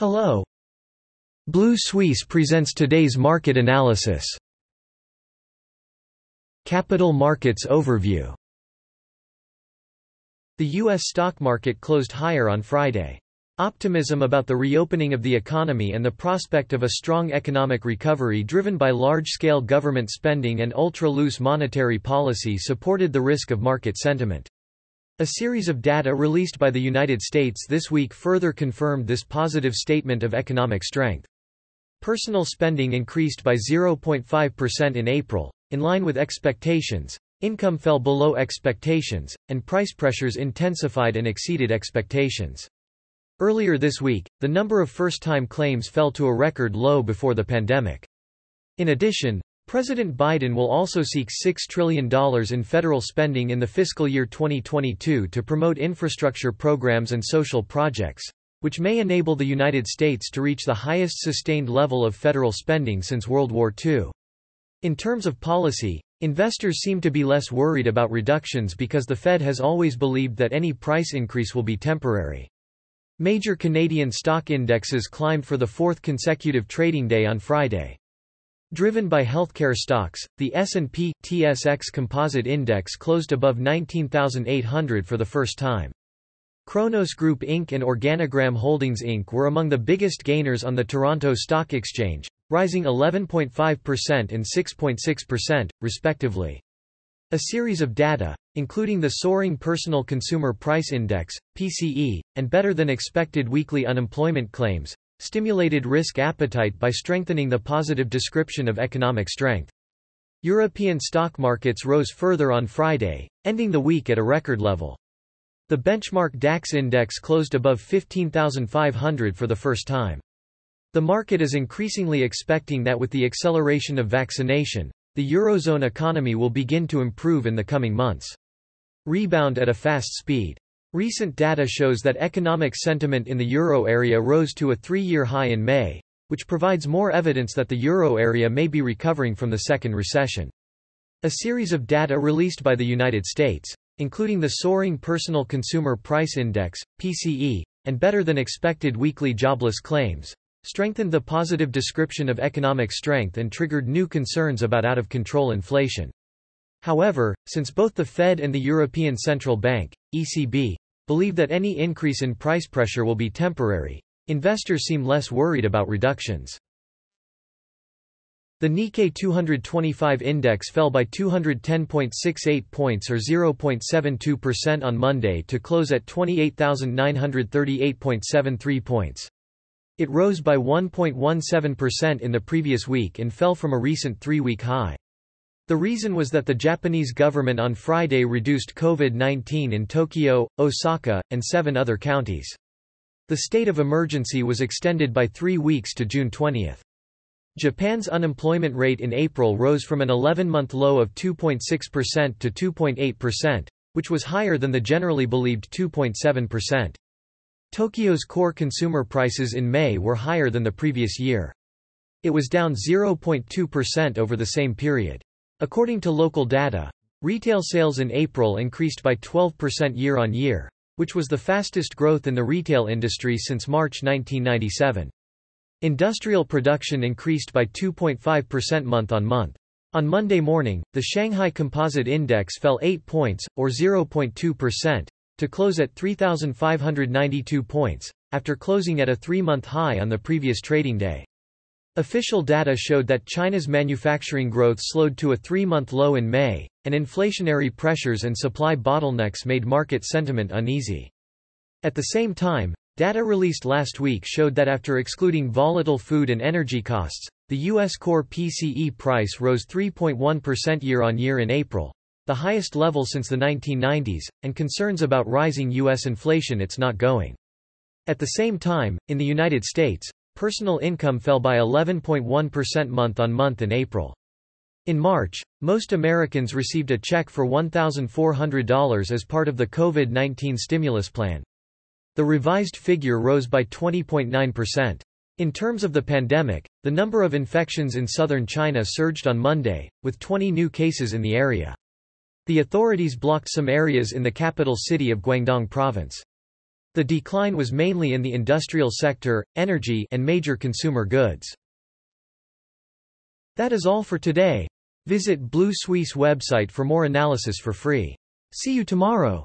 Hello. Blue Suisse presents today's market analysis. Capital Markets Overview The U.S. stock market closed higher on Friday. Optimism about the reopening of the economy and the prospect of a strong economic recovery driven by large-scale government spending and ultra-loose monetary policy supported the risk of market sentiment. A series of data released by the United States this week further confirmed this positive statement of economic strength. Personal spending increased by 0.5% in April, in line with expectations, income fell below expectations, and price pressures intensified and exceeded expectations. Earlier this week, the number of first-time claims fell to a record low before the pandemic. In addition, President Biden will also seek $6 trillion in federal spending in the fiscal year 2022 to promote infrastructure programs and social projects, which may enable the United States to reach the highest sustained level of federal spending since World War II. In terms of policy, investors seem to be less worried about reductions because the Fed has always believed that any price increase will be temporary. Major Canadian stock indexes climbed for the fourth consecutive trading day on Friday. Driven by healthcare stocks, the S&P TSX Composite Index closed above 19,800 for the first time. Cronos Group Inc. and Organigram Holdings Inc. were among the biggest gainers on the Toronto Stock Exchange, rising 11.5% and 6.6%, respectively. A series of data, including the soaring Personal Consumer Price Index, PCE, and better-than-expected weekly unemployment claims, stimulated risk appetite by strengthening the positive description of economic strength. European stock markets rose further on Friday, ending the week at a record level. The benchmark DAX index closed above 15,500 for the first time. The market is increasingly expecting that with the acceleration of vaccination, the Eurozone economy will begin to improve in the coming months. Rebound at a fast speed. Recent data shows that economic sentiment in the euro area rose to a three-year high in May, which provides more evidence that the euro area may be recovering from the second recession. A series of data released by the United States, including the soaring Personal Consumer Price Index, PCE, and better-than-expected weekly jobless claims, strengthened the positive description of economic strength and triggered new concerns about out-of-control inflation. However, since both the Fed and the European Central Bank, ECB, believe that any increase in price pressure will be temporary, investors seem less worried about reductions. The Nikkei 225 index fell by 210.68 points or 0.72% on Monday to close at 28,938.73 points. It rose by 1.17% in the previous week and fell from a recent three-week high. The reason was that the Japanese government on Friday reduced COVID-19 in Tokyo, Osaka, and seven other counties. The state of emergency was extended by three weeks to June 20. Japan's unemployment rate in April rose from an 11-month low of 2.6% to 2.8%, which was higher than the generally believed 2.7%. Tokyo's core consumer prices in May were higher than the previous year. It was down 0.2% over the same period. According to local data, retail sales in April increased by 12% year-on-year, which was the fastest growth in the retail industry since March 1997. Industrial production increased by 2.5% month-on-month. On Monday morning, the Shanghai Composite Index fell 8 points, or 0.2%, to close at 3,592 points, after closing at a three-month high on the previous trading day. Official data showed that China's manufacturing growth slowed to a three-month low in May, and inflationary pressures and supply bottlenecks made market sentiment uneasy. At the same time, data released last week showed that after excluding volatile food and energy costs, the U.S. core PCE price rose 3.1% year-on-year in April, the highest level since the 1990s, and concerns about rising U.S. inflation it's not going. At the same time, in the United States, Personal income fell by 11.1% month-on-month in April. In March, most Americans received a check for $1,400 as part of the COVID-19 stimulus plan. The revised figure rose by 20.9%. In terms of the pandemic, the number of infections in southern China surged on Monday, with 20 new cases in the area. The authorities blocked some areas in the capital city of Guangdong province. The decline was mainly in the industrial sector, energy and major consumer goods. That is all for today. Visit Blue Suisse website for more analysis for free. See you tomorrow.